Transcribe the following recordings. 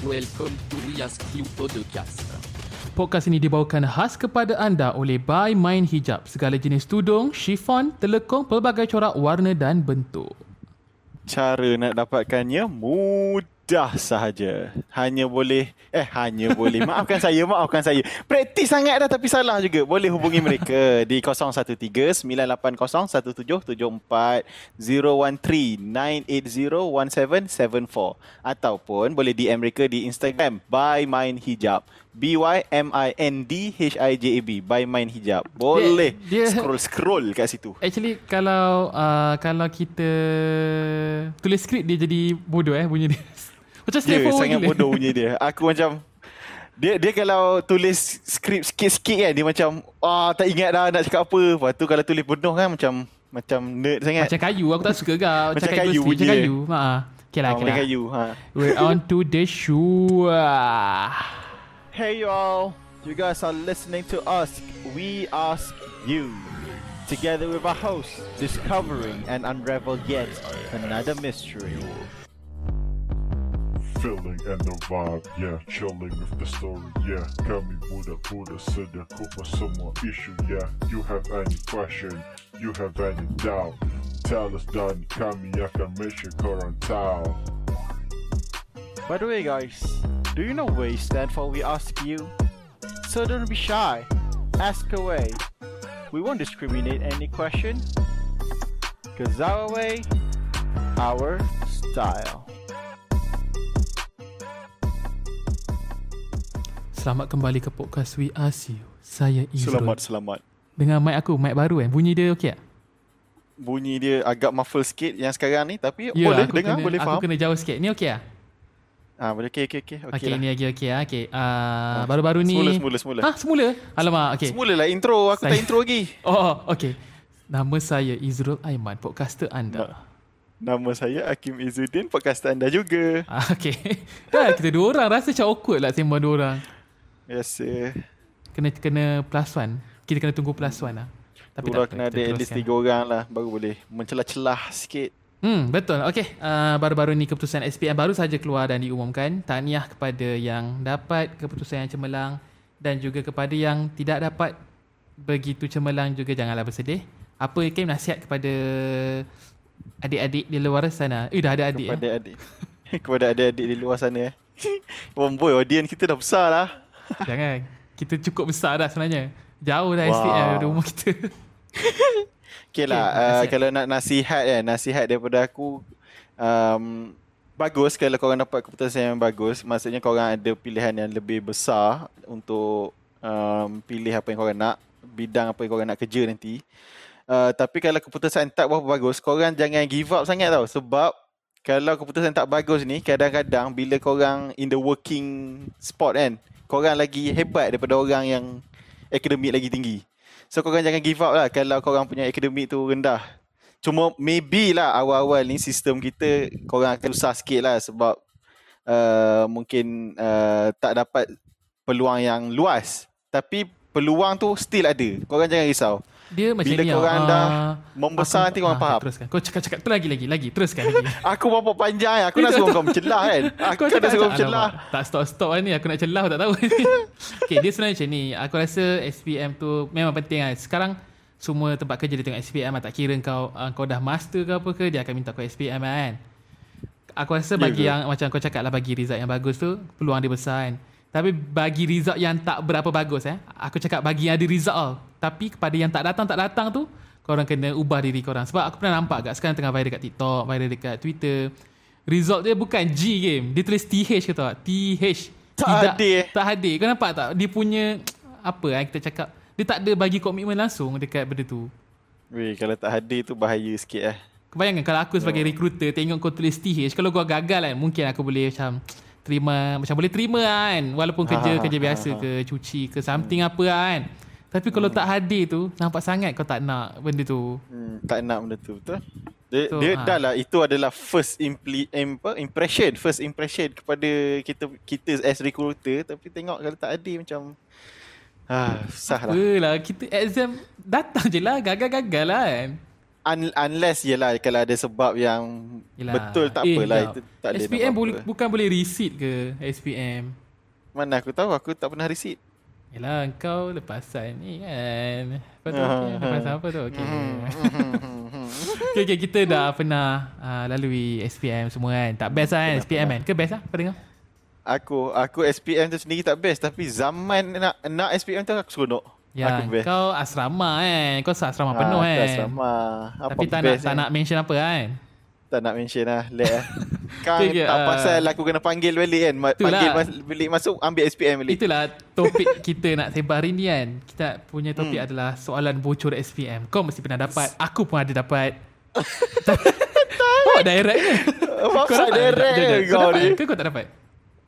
Welcome to Rias Q Podcast. Podcast ini dibawakan khas kepada anda oleh By Mind Hijab. Segala jenis tudung, chiffon, telekong, pelbagai corak warna dan bentuk. Cara nak dapatkannya mudah sahaja. Hanya boleh eh hanya boleh. Maafkan saya, maafkan saya. Praktis sangat dah tapi salah juga. Boleh hubungi mereka di 013 980 1774 013 980 1774 ataupun boleh DM mereka di Instagram by Mind Hijab. B Y M I N D H I J A B by Mind Hijab. Boleh Dia- dia- scroll scroll kat situ. Actually kalau uh, kalau kita tulis skrip dia jadi bodoh eh bunyi dia. Macam Dia straightforward sangat gila. bodoh punya dia. Aku macam dia dia kalau tulis skrip sikit-sikit kan dia macam ah tak ingat dah nak cakap apa. Lepas tu kalau tulis penuh kan macam macam nerd sangat. Macam kayu aku tak suka gak. Macam Cakap kayu itu Macam kayu. Ha. Okay lah, Ah, okay macam lah. kayu. Ha. We're on to the show. Hey y'all, you guys are listening to us. We ask you. Together with our host, discovering and unravel yet another mystery. Feeling and the vibe, yeah. Chilling with the story, yeah. Kami muda-muda sedekut semua issue, yeah. You have any question, you have any doubt, tell us dan kami korang tahu. By the way, guys, do you know WAY stand for We Ask You? So don't be shy. Ask away. We won't discriminate any question. Cause our way, our style. Selamat kembali ke podcast We Ask You. Saya Izrul. Selamat, selamat. Dengan mic aku, mic baru kan. Bunyi dia okey tak? Bunyi dia agak muffle sikit yang sekarang ni tapi Ya, boleh aku dengar, kena, boleh aku faham. kena jauh sikit. Ni okey tak? Ah, boleh okey okey okey. Okey, okay, ni lah. lagi okey ah. Okey. Uh, baru-baru ni. Semula semula semula. Ah, semula. Alamak, okey. Semula lah intro, aku tak Saya- intro lagi. Oh, okey. Nama saya Izrul Aiman, podcaster anda. Nama saya Hakim Izzuddin, podcast anda juga. Ah, okey. Dah kita dua orang rasa macam awkward lah sembang dua orang. Biasa. Kena kena plus one. Kita kena tunggu plus one lah. Tapi tak kena ada at least tiga orang lah baru boleh mencelah-celah sikit. Hmm, betul. Okey, uh, baru-baru ni keputusan SPM baru saja keluar dan diumumkan. Tahniah kepada yang dapat keputusan yang cemerlang dan juga kepada yang tidak dapat begitu cemerlang juga janganlah bersedih. Apa Kim nasihat kepada adik-adik di luar sana? Eh dah ada adik kepada eh? adik kepada adik-adik di luar sana eh. Oh boy, audience kita dah besar lah. Jangan. Kita cukup besar dah sebenarnya. Jauh dah Wow. SPM dari rumah kita. Okay lah, Okay, uh, nasihat. kalau nak nasihat kan, nasihat daripada aku um, bagus kalau korang dapat keputusan yang bagus, maksudnya korang ada pilihan yang lebih besar untuk um, pilih apa yang korang nak, bidang apa yang korang nak kerja nanti. Uh, tapi kalau keputusan tak berapa bagus, korang jangan give up sangat tau sebab kalau keputusan tak bagus ni, kadang-kadang bila korang in the working spot kan, korang lagi hebat daripada orang yang akademik lagi tinggi. So korang jangan give up lah kalau korang punya akademik tu rendah. Cuma maybe lah awal-awal ni sistem kita korang akan susah sikit lah sebab uh, mungkin uh, tak dapat peluang yang luas. Tapi peluang tu still ada. Korang jangan risau. Dia macam Bila ni. korang ah, dah ah, membesar nanti korang ah, faham. Teruskan. Kau cakap-cakap tu lagi lagi lagi. Teruskan lagi. Aku berapa panjang aku nak suruh kau mencelah kan. Aku Kau nak suruh cakap- mencelah. Tak stop-stop ni Aku nak celah tak tahu Okay dia sebenarnya macam ni Aku rasa SPM tu Memang penting lah Sekarang Semua tempat kerja dia tengok SPM lah Tak kira kau uh, Kau dah master ke apa ke Dia akan minta kau SPM lah kan Aku rasa Ya bagi ke? yang Macam kau cakap lah Bagi result yang bagus tu Peluang dia besar kan Tapi bagi result yang tak berapa bagus eh Aku cakap bagi yang ada result Tapi kepada yang tak datang Tak datang tu Korang kena ubah diri korang. Sebab aku pernah nampak kat Sekarang tengah viral dekat TikTok Viral dekat Twitter. Result dia bukan G game. Dia tulis TH ke tau? TH Tak Tidak- hadir. Tak hadir. Kau nampak tak? Dia punya Apa eh kita cakap? Dia tak ada bagi komitmen langsung Dekat benda tu. Weh, kalau tak hadir tu bahaya sikit eh. Kebayangkan kalau aku sebagai Oh. recruiter Tengok kau tulis TH Kalau kau gagal kan Mungkin aku boleh macam Terima Macam boleh terima kan. Walaupun kerja Ha, ha, Kerja ha, biasa ha. ke Cuci ke something apa kan Tapi kalau tak hadir tu Nampak sangat kau tak nak Benda tu Hmm, tak nak benda tu betul. Dia, So, dia ha. dah lah itu adalah first impli, apa, impression, first impression kepada kita kita as recruiter tapi tengok kalau tak ada macam ah susah lah. Apalah Kita exam Datang je lah Gagal-gagal lah kan Un, unless yelah kalau ada sebab yang Yelah. betul tak Eh, apalah itu tak SPM boleh, bukan boleh receipt ke SPM? Mana aku tahu aku tak pernah receipt. Yelah kau lepasan ni kan Lepas tu okay, lepasan apa tu okay. Okay, okay kita dah pernah uh, lalui SPM semua kan Tak best lah kan SPM kan Ke best lah kau dengar Aku aku SPM tu sendiri tak best tapi zaman nak nak SPM tu aku seronok. Ya aku best. kau asrama kan Kau asrama penuh Ah, kan Asrama. Apa Tapi tak nak, tak nak mention apa kan tak nak mention lah. Let lah. Kan Okay, tak ah. pasal aku kena panggil balik kan. Itulah. Panggil mas- balik masuk ambil SPM balik. Itulah topik kita nak sebar hari ni kan Kita punya topik Hmm. adalah soalan bocor SPM Kau mesti pernah dapat Aku pun ada dapat Oh direct ke? Masa direct Jom, jom. kau Kau dapat ni. ke kau tak dapat?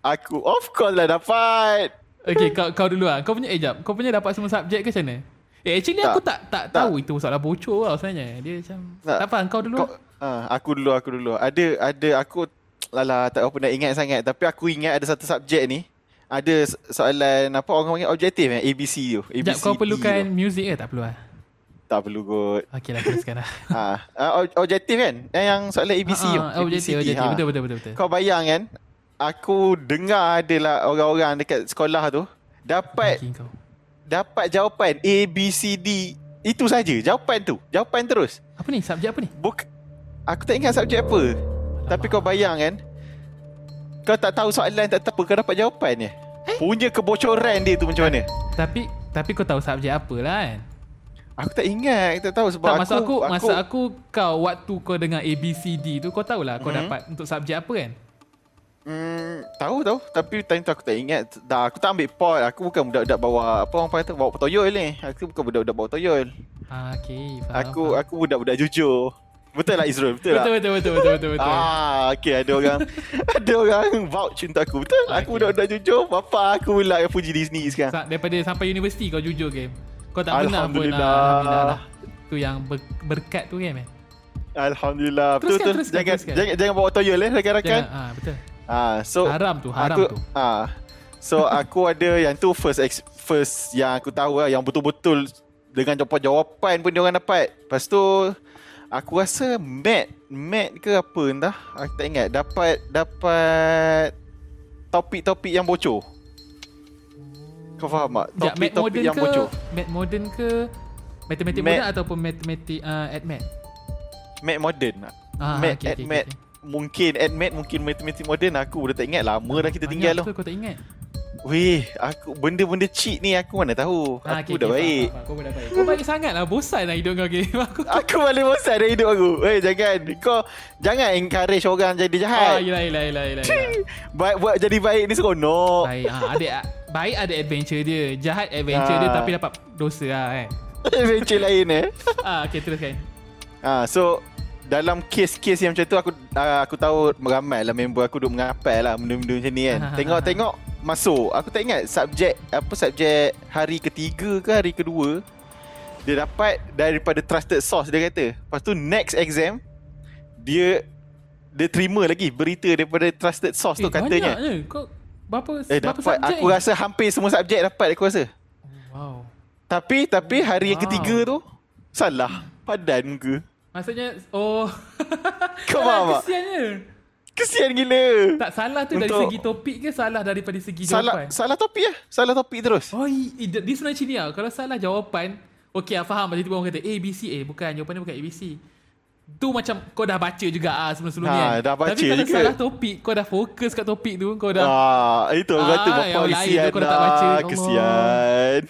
Aku of course lah dapat. Okay kau, kau dulu lah Kau punya eh jap Kau punya dapat semua subjek ke macam mana? Eh actually Tak. aku tak tak, Tak. tahu itu soalan bocor tau sebenarnya Dia macam Tak. Tak faham kau dulu Kau, ah, aku dulu aku dulu. Ada ada aku lala tak apa nak ingat sangat. Tapi aku ingat ada satu subjek ni. Ada so- soalan apa orang panggil? Objektif eh? ABC tu. ABC Sekejap kau perlukan music ke? Tak perlu lah tak perlu kot. Okay lah teruskan lah. Ha, ah, ob- objektif kan? Eh, Yang soalan ABC tu. Ah, ah, Objektif objektif. ha. Betul betul betul betul. Kau bayang kan? Aku dengar adalah orang-orang dekat sekolah tu Dapat dapat jawapan A, B, C, D. Itu saja jawapan tu. Jawapan terus. Apa ni? Subjek apa ni? Buk Aku tak ingat subjek apa Tapi kau bayang kan Kau tak tahu soalan tak tahu apa Kau dapat jawapan je eh? Punya kebocoran dia tu macam mana Tapi tapi kau tahu subjek apa lah kan? Aku tak ingat Tak tahu sebab Tak, masa aku, aku, masa aku kau waktu kau dengar ABCD tu kau tahulah kau Mhm. dapat untuk subjek apa kan? Hmm, tahu tahu tapi time tu aku tak ingat. Dah aku tak ambil pot. Aku bukan budak-budak bawa apa orang kata bawa toyol ni. Aku bukan budak-budak bawa toyol. Ah, faham, Aku faham. aku budak-budak jujur. Betul lah Izrul? Betul, betul, tak? betul, betul, betul, betul, betul. Ah, okay ada orang ada orang vouch untuk aku. Betul? Aku Okay. budak-budak jujur. Bapa aku pula yang puji sendiri sekarang. Sa- daripada sampai universiti kau jujur game. Kau tak pernah pun Alhamdulillah. ah, lah. Tu yang ber, berkat tu kan man. Alhamdulillah. Betul Teruskan, betul. teruskan, Jangan, teruskan. jangan jangan bawa toyol eh rakan-rakan. Jangan, ah, betul. Ah, so Haram tu, haram aku, tu. Ah, so aku ada yang tu first ex, first yang aku tahu lah yang betul-betul dengan jawapan-jawapan pun dia orang dapat. Lepas tu aku rasa mat mat ke apa entah. Aku tak ingat dapat dapat topik-topik yang bocor. Kau faham tak? Topik-topik modern yang ke, bocor. math modern ke, matematik modern ataupun matematik uh, at math? Mat modern. Ah, mat okay, at okay, mat okay. mungkin at mat mungkin matematik moden aku dah tak ingat lama dah kita Banyak tinggal tu. betul Kau tak ingat? Weh, aku benda-benda cheat ni aku mana tahu. Ah, aku okay, dah okay, baik. faham, faham. Kau dah baik. Kau baik sangat lah. Bosan lah hidup kau game. Aku Aku paling bosan dari hidup aku. Eh jangan kau jangan encourage orang jadi Ah, jahat. yelah, yelah, yelah, yelah. Baik buat jadi baik ni seronok. Baik, ah, ada baik ada adventure dia. Jahat adventure dia Ah. tapi dapat dosa lah kan. Adventure lain eh. Ah, okay, teruskan. Ha, so dalam kes-kes yang macam tu aku uh, aku tahu ramai lah member aku duk mengapal lah benda-benda macam ni kan. Ah, Tengok-tengok masuk. Aku tak ingat subjek apa subjek hari ketiga ke hari kedua dia dapat daripada trusted source dia kata. Lepas tu next exam dia dia terima lagi berita daripada trusted source tu katanya. Banyak je. Kau berapa, Eh berapa dapat subjek aku rasa hampir semua subjek dapat aku rasa. Wow. Tapi tapi hari yang Wow. ketiga tu salah padan muka. Maksudnya, oh. Kau faham tak? Kesiannya. Kesian gila. Tak salah tu dari Untuk- segi topik ke salah daripada segi Salah jawapan? salah topik lah. Salah topik terus. Oh, dia sebenarnya macam ni lah. Kalau salah jawapan, okay lah faham. Tiba-tiba orang kata A, B, C. Eh, bukan. Jawapan dia bukan A, B, C. Tu macam kau dah baca juga ah sebelum-sebelum ni Ha, kan. dah baca Tapi kalau juga. salah topik, kau dah fokus kat topik tu, kau dah... Ah, itu orang Ah, kata bapa kesian tu kau dah tak baca. lah. Kesian.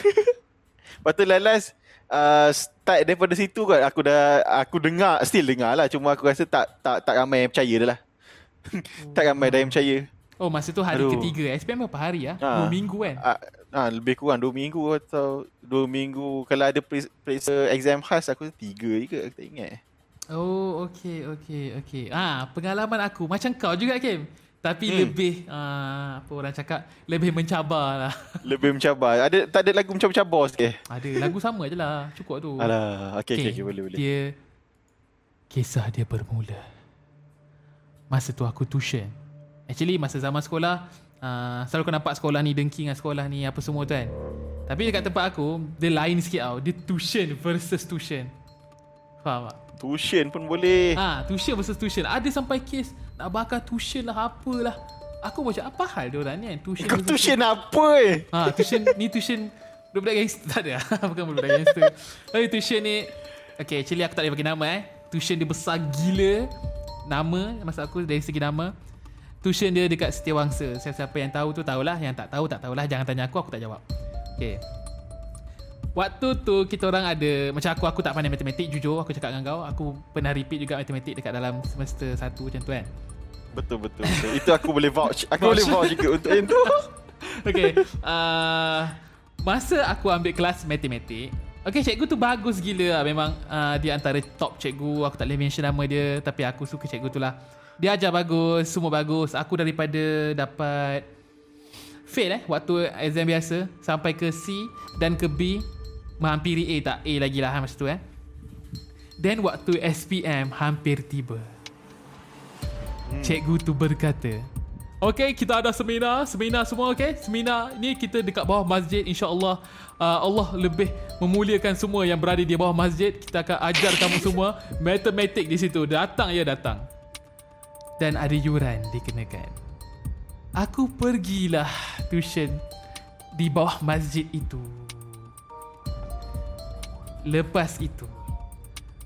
Lepas tu last uh, start daripada situ kot aku dah aku dengar still dengar lah cuma aku rasa tak tak tak ramai yang percaya dah lah. tak ramai dah yang percaya. Oh, masa tu hari Aduh. ketiga. SPM berapa hari ah? Ah. Dua minggu kan? Ah, ah, lebih kurang 2 minggu atau 2 minggu kalau ada pre- exam khas aku 3 je ke aku tak ingat. Oh, okay, okay, okay. Ah, pengalaman aku macam kau juga, Kim. Tapi Hmm. lebih, ah, apa orang cakap, lebih mencabar lah. Lebih mencabar. Ada tak ada lagu mencabar-cabar sikit? Ada lagu sama je lah. Cukup tu. Alah, okey okey okay, boleh boleh. Dia kisah dia bermula. Masa tu aku tuition. Actually masa zaman sekolah uh, selalu kau nampak sekolah ni dengki dengan sekolah ni apa semua tu kan. Tapi dekat tempat aku dia lain sikit tau. Dia tuition versus tuition. Faham tak? Tuition pun boleh. Ha, tuition versus tuition. Ada sampai kes nak bakar tuition lah apalah. Aku macam apa hal dia orang ni kan? Tuition Kau tuition apa eh? Ha, tuition ni tuition budak gangster tak ada. Bukan budak gangster. Tapi tuition ni Okay, actually aku tak boleh bagi nama eh. Tuition dia besar gila. Nama masa aku dari segi nama. Tuition dia dekat Setiawangsa. Siapa-siapa yang tahu tu tahulah, yang tak tahu tak tahulah. Jangan tanya aku, aku tak jawab. Okay. Waktu tu kita orang ada macam aku aku tak pandai matematik jujur aku cakap dengan kau aku pernah repeat juga matematik dekat dalam semester 1 macam tu kan. Betul betul. betul. Itu aku boleh vouch. Aku boleh vouch juga untuk yang tu. Okay uh, Masa aku ambil kelas matematik Okay cikgu tu bagus gila lah. Memang uh, dia antara top cikgu Aku tak boleh mention nama dia Tapi aku suka cikgu tu lah. Dia ajar bagus Semua bagus. Aku daripada dapat Fail eh Waktu exam biasa Sampai ke C Dan ke B Menghampiri A tak? A lagi lah masa tu eh. Then waktu SPM Hampir tiba. Cikgu tu berkata Okay, kita ada seminar. Seminar semua, okay? Seminar ni kita dekat bawah masjid. InsyaAllah uh, Allah lebih memuliakan semua yang berada di bawah masjid. Kita akan ajar kamu semua matematik di situ. Datang ya, datang. Dan ada yuran dikenakan. Aku pergilah tuition di bawah masjid itu. Lepas itu,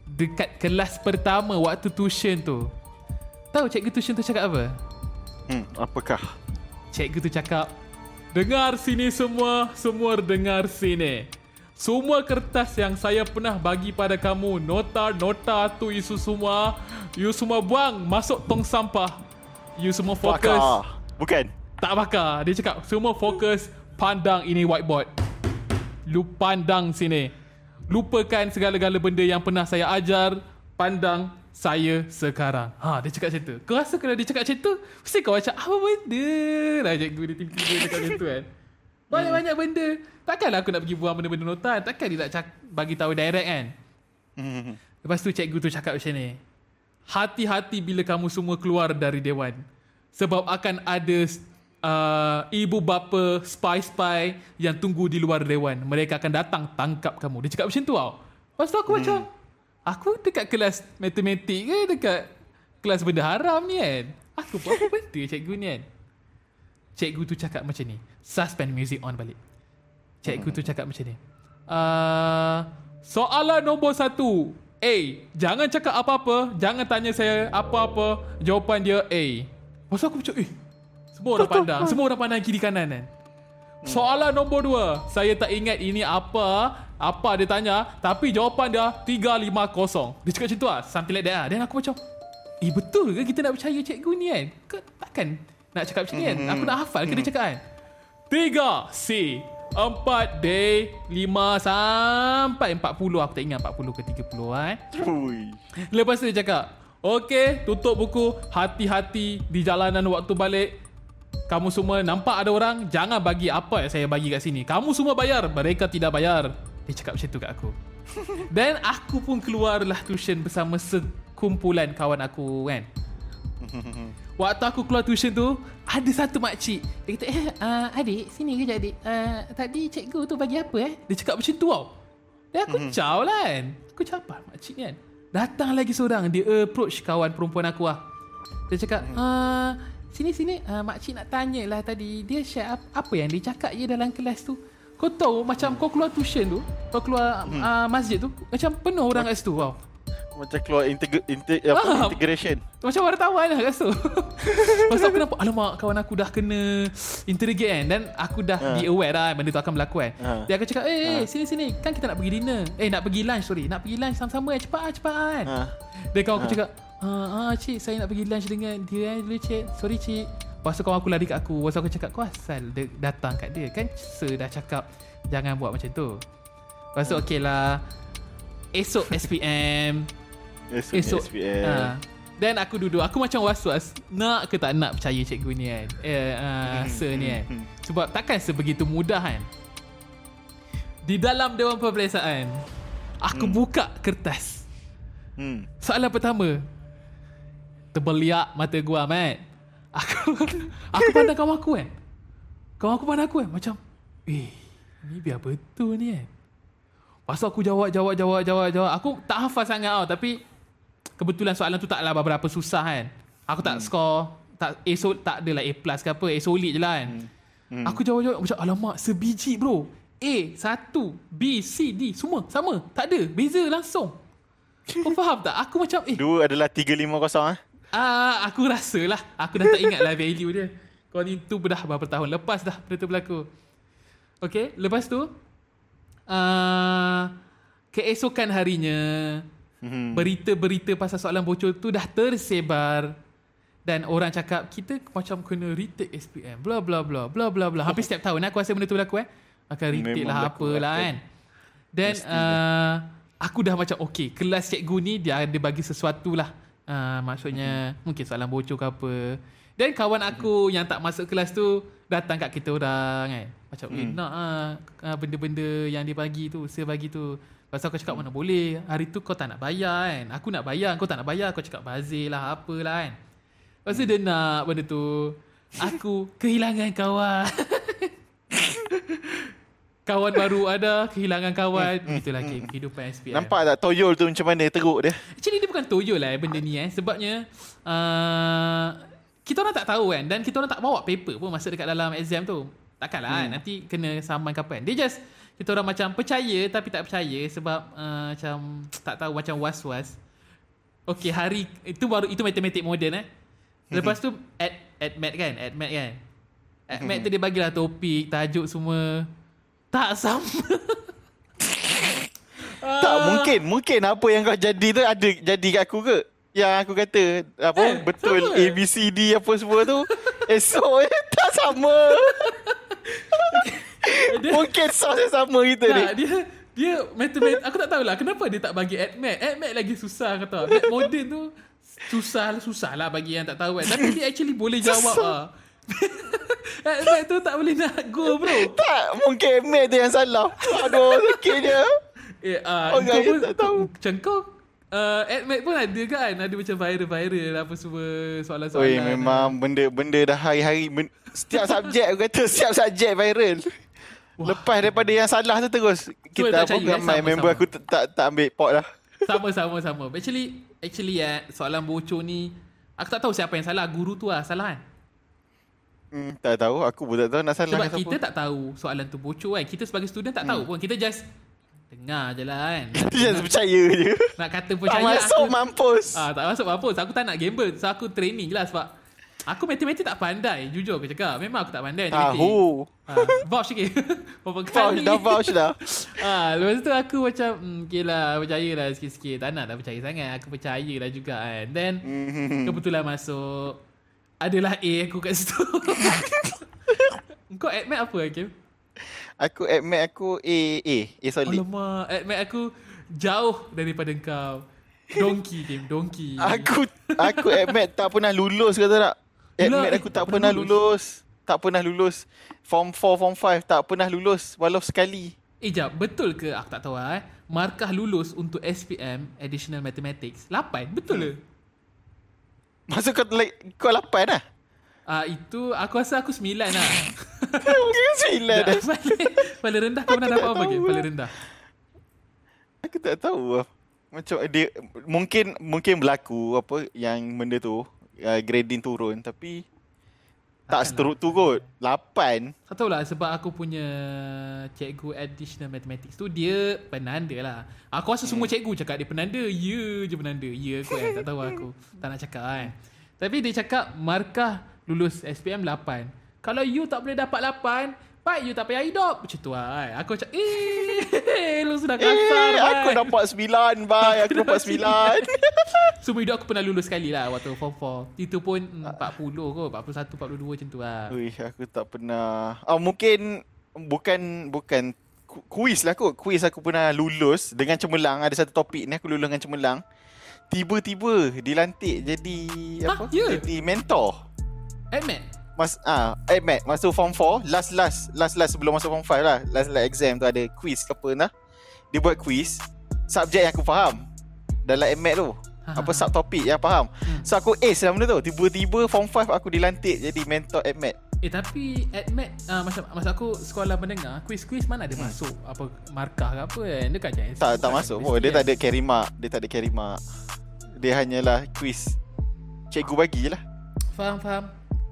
dekat kelas pertama waktu tuition tu, tahu cikgu tuition tu cakap apa? Hmm, apakah? Cikgu tu cakap Dengar sini semua Semua dengar sini Semua kertas yang saya pernah bagi pada kamu Nota-nota tu isu semua You semua buang Masuk tong sampah You semua fokus Bakar. Bukan. Tak bakar Dia cakap Semua fokus Pandang ini whiteboard Lu pandang sini Lupakan segala-gala benda yang pernah saya ajar Pandang saya sekarang. Ha dia cakap macam tu. Kau rasa kalau dia cakap macam tu Mesti kau macam Apa benda? Lah cikgu dia tiba-tiba cakap macam tu kan. Banyak-banyak benda. Takkanlah aku nak pergi buang benda-benda nota Takkan dia nak cak, bagi tahu direct kan. Lepas tu cikgu tu cakap macam ni. Hati-hati bila kamu semua keluar dari dewan. Sebab akan ada uh, Ibu bapa spy-spy Yang tunggu di luar dewan. Mereka akan datang tangkap kamu. Dia cakap macam tu tau. Lepas tu aku hmm. macam Aku dekat kelas matematik ke Dekat kelas benda haram ni kan? Aku buat apa benda cikgu ni kan? Cikgu tu cakap macam ni Suspend music on balik. Cikgu tu cakap macam ni uh, Soalan nombor satu. A Jangan cakap apa-apa Jangan tanya saya apa-apa. Jawapan dia A. Tu aku macam Eh Semua orang pandang Semua orang pandang kiri kanan kan? Soalan nombor dua Saya tak ingat ini apa Apa dia tanya Tapi jawapan dia 350 Dia cakap macam tu lah Something like that lah. Dan aku macam Eh betul ke kita nak percaya cikgu ni kan? Kau takkan nak cakap macam ni kan? Aku nak hafal ke dia cakap kan? Tiga C. Empat D. Lima sampai empat puluh. Aku tak ingat empat puluh ke tiga puluh kan Ui. Lepas tu dia cakap Okay tutup buku Hati-hati Di jalanan waktu balik. Kamu semua nampak ada orang Jangan bagi apa yang saya bagi kat sini. Kamu semua bayar Mereka tidak bayar Dia cakap macam tu kat aku. Dan aku pun keluarlah tuition Bersama sekumpulan kawan aku kan? Waktu aku keluar tuition tu Ada satu makcik Dia kata eh uh, adik sini kejap adik. Uh, Tadi cikgu tu bagi apa eh? Dia cakap macam tu tau. Dan aku caw lah kan? Aku cabar makcik ni kan? Datang lagi seorang Dia approach kawan perempuan aku lah. Dia cakap uh, Sini sini. Uh, makcik nak tanya lah tadi. Dia share ap- apa yang dia cakap je dalam kelas tu Kau tahu macam kau keluar tuition tu Kau keluar uh, masjid tu Macam penuh orang kat situ wow. Macam keluar integ- integ- apa, Ah. integration. Macam wartawan lah kat situ Lepas tu aku nampak Alamak kawan aku dah kena Interrogate kan Dan aku dah Ha. be aware lah Benda tu akan berlaku kan Ha. Dia akan cakap Eh sini sini Kan kita nak pergi dinner Eh nak pergi lunch sorry Nak pergi lunch sama-sama eh Cepat lah cepat lah kan Ha. Dia kawan aku Ha. cakap ah, ah cik saya nak pergi lunch dengan dia eh, dulu cik Sorry cik Lepas tu kawan aku lari kat aku. Lepas aku cakap Kau asal dia datang kat dia Kan? Sir dah cakap Jangan buat macam tu. Lepas tu okey lah Esok SPM Esok, Esok SPM. ha. Dan aku duduk. Aku macam was-was. Nak ke tak nak percaya cikgu ni kan? Eh, uh, Sir ni kan? Sebab takkan sebegitu mudah kan? Di dalam Dewan Peperiksaan Aku buka kertas. Hmm. Soalan pertama. Terbeliak mata gua Ahmad Aku Aku pandang kawan aku kan Kawan aku pandang aku kan Macam Eh Ni biar betul ni kan Lepas tu aku jawab, jawab, jawab, jawab, jawab. Aku tak hafal sangat tau. Tapi kebetulan soalan tu taklah berapa susah kan. Aku tak hmm. score, tak A so, tak adalah A plus ke apa. A solid je lah kan. Hmm. Hmm. Aku jawab-jawab macam alamak sebiji bro. A, satu, B, C, D, semua sama. Tak ada, beza langsung. Kau faham tak? Aku macam eh. Dua adalah 350 eh. Ah, aku rasa lah. Aku dah tak ingat lah value dia. Kau ni tu dah berapa tahun lepas dah benda tu berlaku. Okay, lepas tu uh, keesokan harinya hmm. berita-berita pasal soalan bocor tu dah tersebar dan orang cakap kita macam kena retake SPM bla bla bla bla bla bla hampir setiap tahun aku rasa benda tu berlaku eh akan retake lah apalah kan dan uh, aku dah macam okay kelas cikgu ni dia ada bagi sesuatu lah uh, maksudnya hmm. mungkin soalan bocor ke apa. Dan kawan aku hmm. yang tak masuk kelas tu datang kat kita orang kan macam hmm. eh nak ah benda-benda yang dia bagi tu saya bagi tu. Pasal aku cakap mana boleh? Hari tu kau tak nak bayar kan? Aku nak bayar Kau tak nak bayar. Kau cakap bazir lah Apalah kan? Lepas tu dia nak benda tu. Aku kehilangan kawan Kawan baru ada Kehilangan kawan. Hmm, hmm, Itulah hmm, kehidupan SPM Nampak tak toyol tu macam mana teruk dia? Actually dia bukan toyol lah benda ni eh. Sebabnya uh, Kita orang tak tahu kan. Dan kita orang tak bawa paper pun Masa dekat dalam exam tu. Takkanlah hmm. kan Nanti kena saman kapan. Dia just kita orang macam percaya tapi tak percaya sebab uh, macam tak tahu macam was-was. Okay hari itu baru itu matematik moden eh. Lepas tu at at mat kan, at mat kan. At mat tu dia bagilah topik, tajuk semua tak sama. tak mungkin, mungkin apa yang kau jadi tu ada jadi kat aku ke? Yang aku kata apa eh, betul sama. A B C D apa semua tu esok eh, tak sama. dia, Mungkin source yang sama kita ni. Dia dia matematik aku tak tahulah kenapa dia tak bagi admat. Admat lagi susah kata. Mat modern tu susah susah lah bagi yang tak tahu kan. Tapi dia actually boleh jawab ah. Admat tu tak boleh nak go bro. Tak, mungkin admat tu yang salah. Aduh, sakitnya. Eh, uh, oh, kau pun, tak tahu. Macam kau uh, Admat pun ada kan Ada macam viral-viral Apa semua Soalan-soalan Oi, Memang benda Benda dah hari-hari ben, Setiap subjek Aku kata Setiap subjek viral Wah. Lepas daripada yang salah tu terus Kita pun eh? ramai Member aku tak tak ambil pot lah Sama sama sama Actually Actually ya Soalan bocor ni Aku tak tahu siapa yang salah Guru tu lah Salah kan hmm, Tak tahu. Aku pun tak tahu nak salah Sebab kita apa. tak tahu Soalan tu bocor kan? Kita sebagai student tak hmm. tahu pun. Kita just Dengar je lah kan? Kita just percaya je. Nak kata percaya Tak masuk aku, mampus. Ah, Tak masuk mampus. Aku tak nak gamble. So aku training je lah Sebab Aku matematik tak pandai Jujur aku cakap. Memang aku tak pandai Tahu. Ha, Vouch sikit. Vouch dah vouch dah. Ha, Lepas tu aku macam hmm, Okay lah Percaya lah sikit-sikit. Tak nak dah percaya sangat. Aku percaya lah juga kan? Then mm-hmm. Kebetulan masuk Adalah A aku kat situ Kau admit apa Hakim? Aku admit aku A A A solid Alamak Admit aku Jauh daripada kau Donkey game Donkey Aku Aku admit tak pernah lulus kata tak Admit aku tak, tak pernah lulus. lulus. Tak pernah lulus. Form 4, form 5 tak pernah lulus walau sekali. Eh jap, betul ke aku tak tahu lah eh. Markah lulus untuk SPM Additional Mathematics 8, betul hmm. ke? Maksud kau like, kau 8 lah? Ah uh, itu aku rasa aku 9 lah. Mungkin 9 dah. Paling, paling rendah kau pernah dapat apa ke? Paling rendah. Aku tak tahu lah. Macam dia mungkin mungkin berlaku apa yang benda tu uh, grading turun tapi tak seteruk tu kot. 8. Tak tahulah sebab aku punya cikgu additional mathematics tu dia penanda lah. Aku rasa hmm. semua cikgu cakap dia penanda. Ya yeah, je penanda. Ya yeah, aku kan. Tak tahu aku. Tak nak cakap kan. Tapi dia cakap markah lulus SPM 8. Kalau you tak boleh dapat 8, Baik you tak payah hidup. Macam tu lah kan Aku macam Eh Lu sudah kasar eh, Aku dapat sembilan Bye. Aku dapat sembilan. Semua hidup aku pernah lulus sekali lah Waktu form 4 Itu pun 40 kot 41, 42 macam tu lah. Ui, Aku tak pernah. Oh, Mungkin Bukan Bukan Kuis lah kot. Kuis aku pernah lulus Dengan cemerlang. Ada satu topik ni Aku lulus dengan cemerlang. Tiba-tiba Dilantik jadi Apa? yeah. Jadi mentor. Admit Mas ah eh Mac masuk form 4 last last last last sebelum masuk form 5 lah last last exam tu ada quiz ke apa nah dia buat quiz subjek yang aku faham dalam MAT tu apa subtopik yang faham hmm. so aku ace lah benda tu tiba-tiba form 5 aku dilantik jadi mentor MAT Eh tapi admit uh, masa masa aku sekolah mendengar quiz-quiz mana ada Hmm. masuk apa markah ke apa kan dekat je Tak tak masuk pun. Dia tak ada carry mark. Dia tak ada carry mark. Dia hanyalah quiz. Cikgu bagilah. Faham faham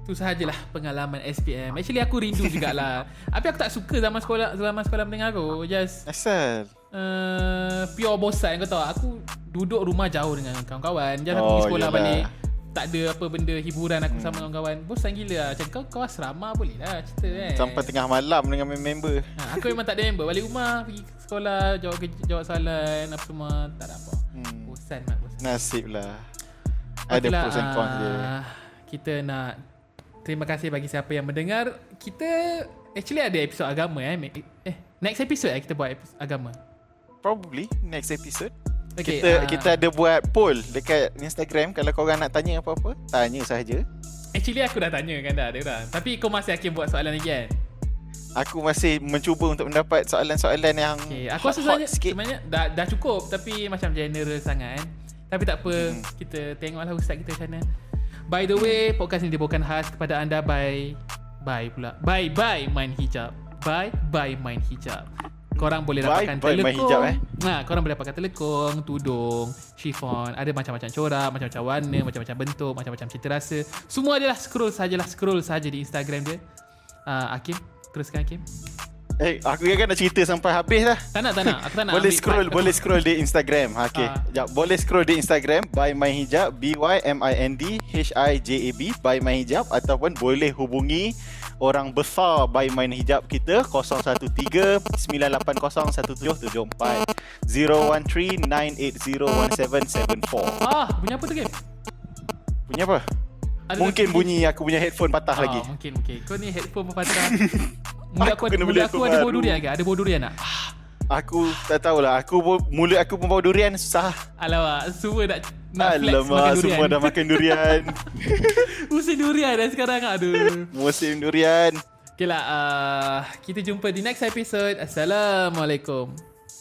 Tu sahajalah pengalaman SPM Actually aku rindu jugalah Tapi aku tak suka zaman sekolah Zaman sekolah mendengar aku Just Asal. uh, Pure bosan kau tahu Aku duduk rumah jauh dengan kawan-kawan Just aku Oh, pergi sekolah yelah. balik Tak ada apa benda hiburan aku sama kawan-kawan Bosan gila lah Macam kau, kau asrama boleh lah cerita kan Sampai tengah malam dengan member. ha, Aku memang tak ada member Balik rumah Pergi sekolah Jawab, jawab soalan Apa semua Tak ada apa Hmm. Bosan mak bosan Nasib lah. Ada pros and cons dia. ah, Kita nak Terima kasih bagi siapa yang mendengar. Kita Actually ada episod agama eh. Eh Next episode eh kita buat episode agama. Probably next episode. Okay, kita ah, kita ada buat poll dekat Instagram. Kalau korang nak tanya apa-apa, tanya sahaja. Actually aku dah tanya kan dah ada orang Tapi kau masih akan buat soalan lagi kan? Aku masih mencuba untuk mendapat soalan-soalan yang Okay Aku rasa hot, sebenarnya, sikit. sebenarnya dah, dah cukup Tapi macam general sangat kan? Tapi tak apa Hmm. Kita tengoklah ustaz kita macam mana By the way Podcast ini dibawakan khas kepada anda by By pula. By by Mind Hijab. By by Mind Hijab. Korang boleh By dapatkan by Mind telekong Hijab, eh? Nah, korang boleh dapatkan telekong, tudung, chiffon. Ada macam-macam corak, macam-macam warna, macam-macam bentuk, macam-macam cita rasa. Semua adalah scroll sajalah. Scroll saja di Instagram dia. Uh, Hakim, teruskan Hakim Eh, aku kan nak cerita sampai habis dah. Tak nak, tak nak Aku tak nak boleh ambil scroll, part- boleh scroll di Instagram. Ha, okay. Ah. Jap, boleh scroll di Instagram by my hijab B Y M I N D H I J A B by my hijab ataupun boleh hubungi orang besar by my hijab kita 013 980 1774 013 980 1774. Ah, bunyi apa tu game? Punya apa? Ada Mungkin bunyi aku punya headphone patah Ah, lagi. Mungkin, mungkin Kau ni headphone patah Mulut aku, Aku kena beli aku ada bau durian ke? Ada bau durian tak? Aku tak tahulah. Aku pun- mulut aku pun bau durian susah. Alamak, semua nak, nak flex makan Alamak, durian semua dah makan durian. Musim durian dah sekarang Aduh Musim durian. Okay lah uh, Kita jumpa di next episode Assalamualaikum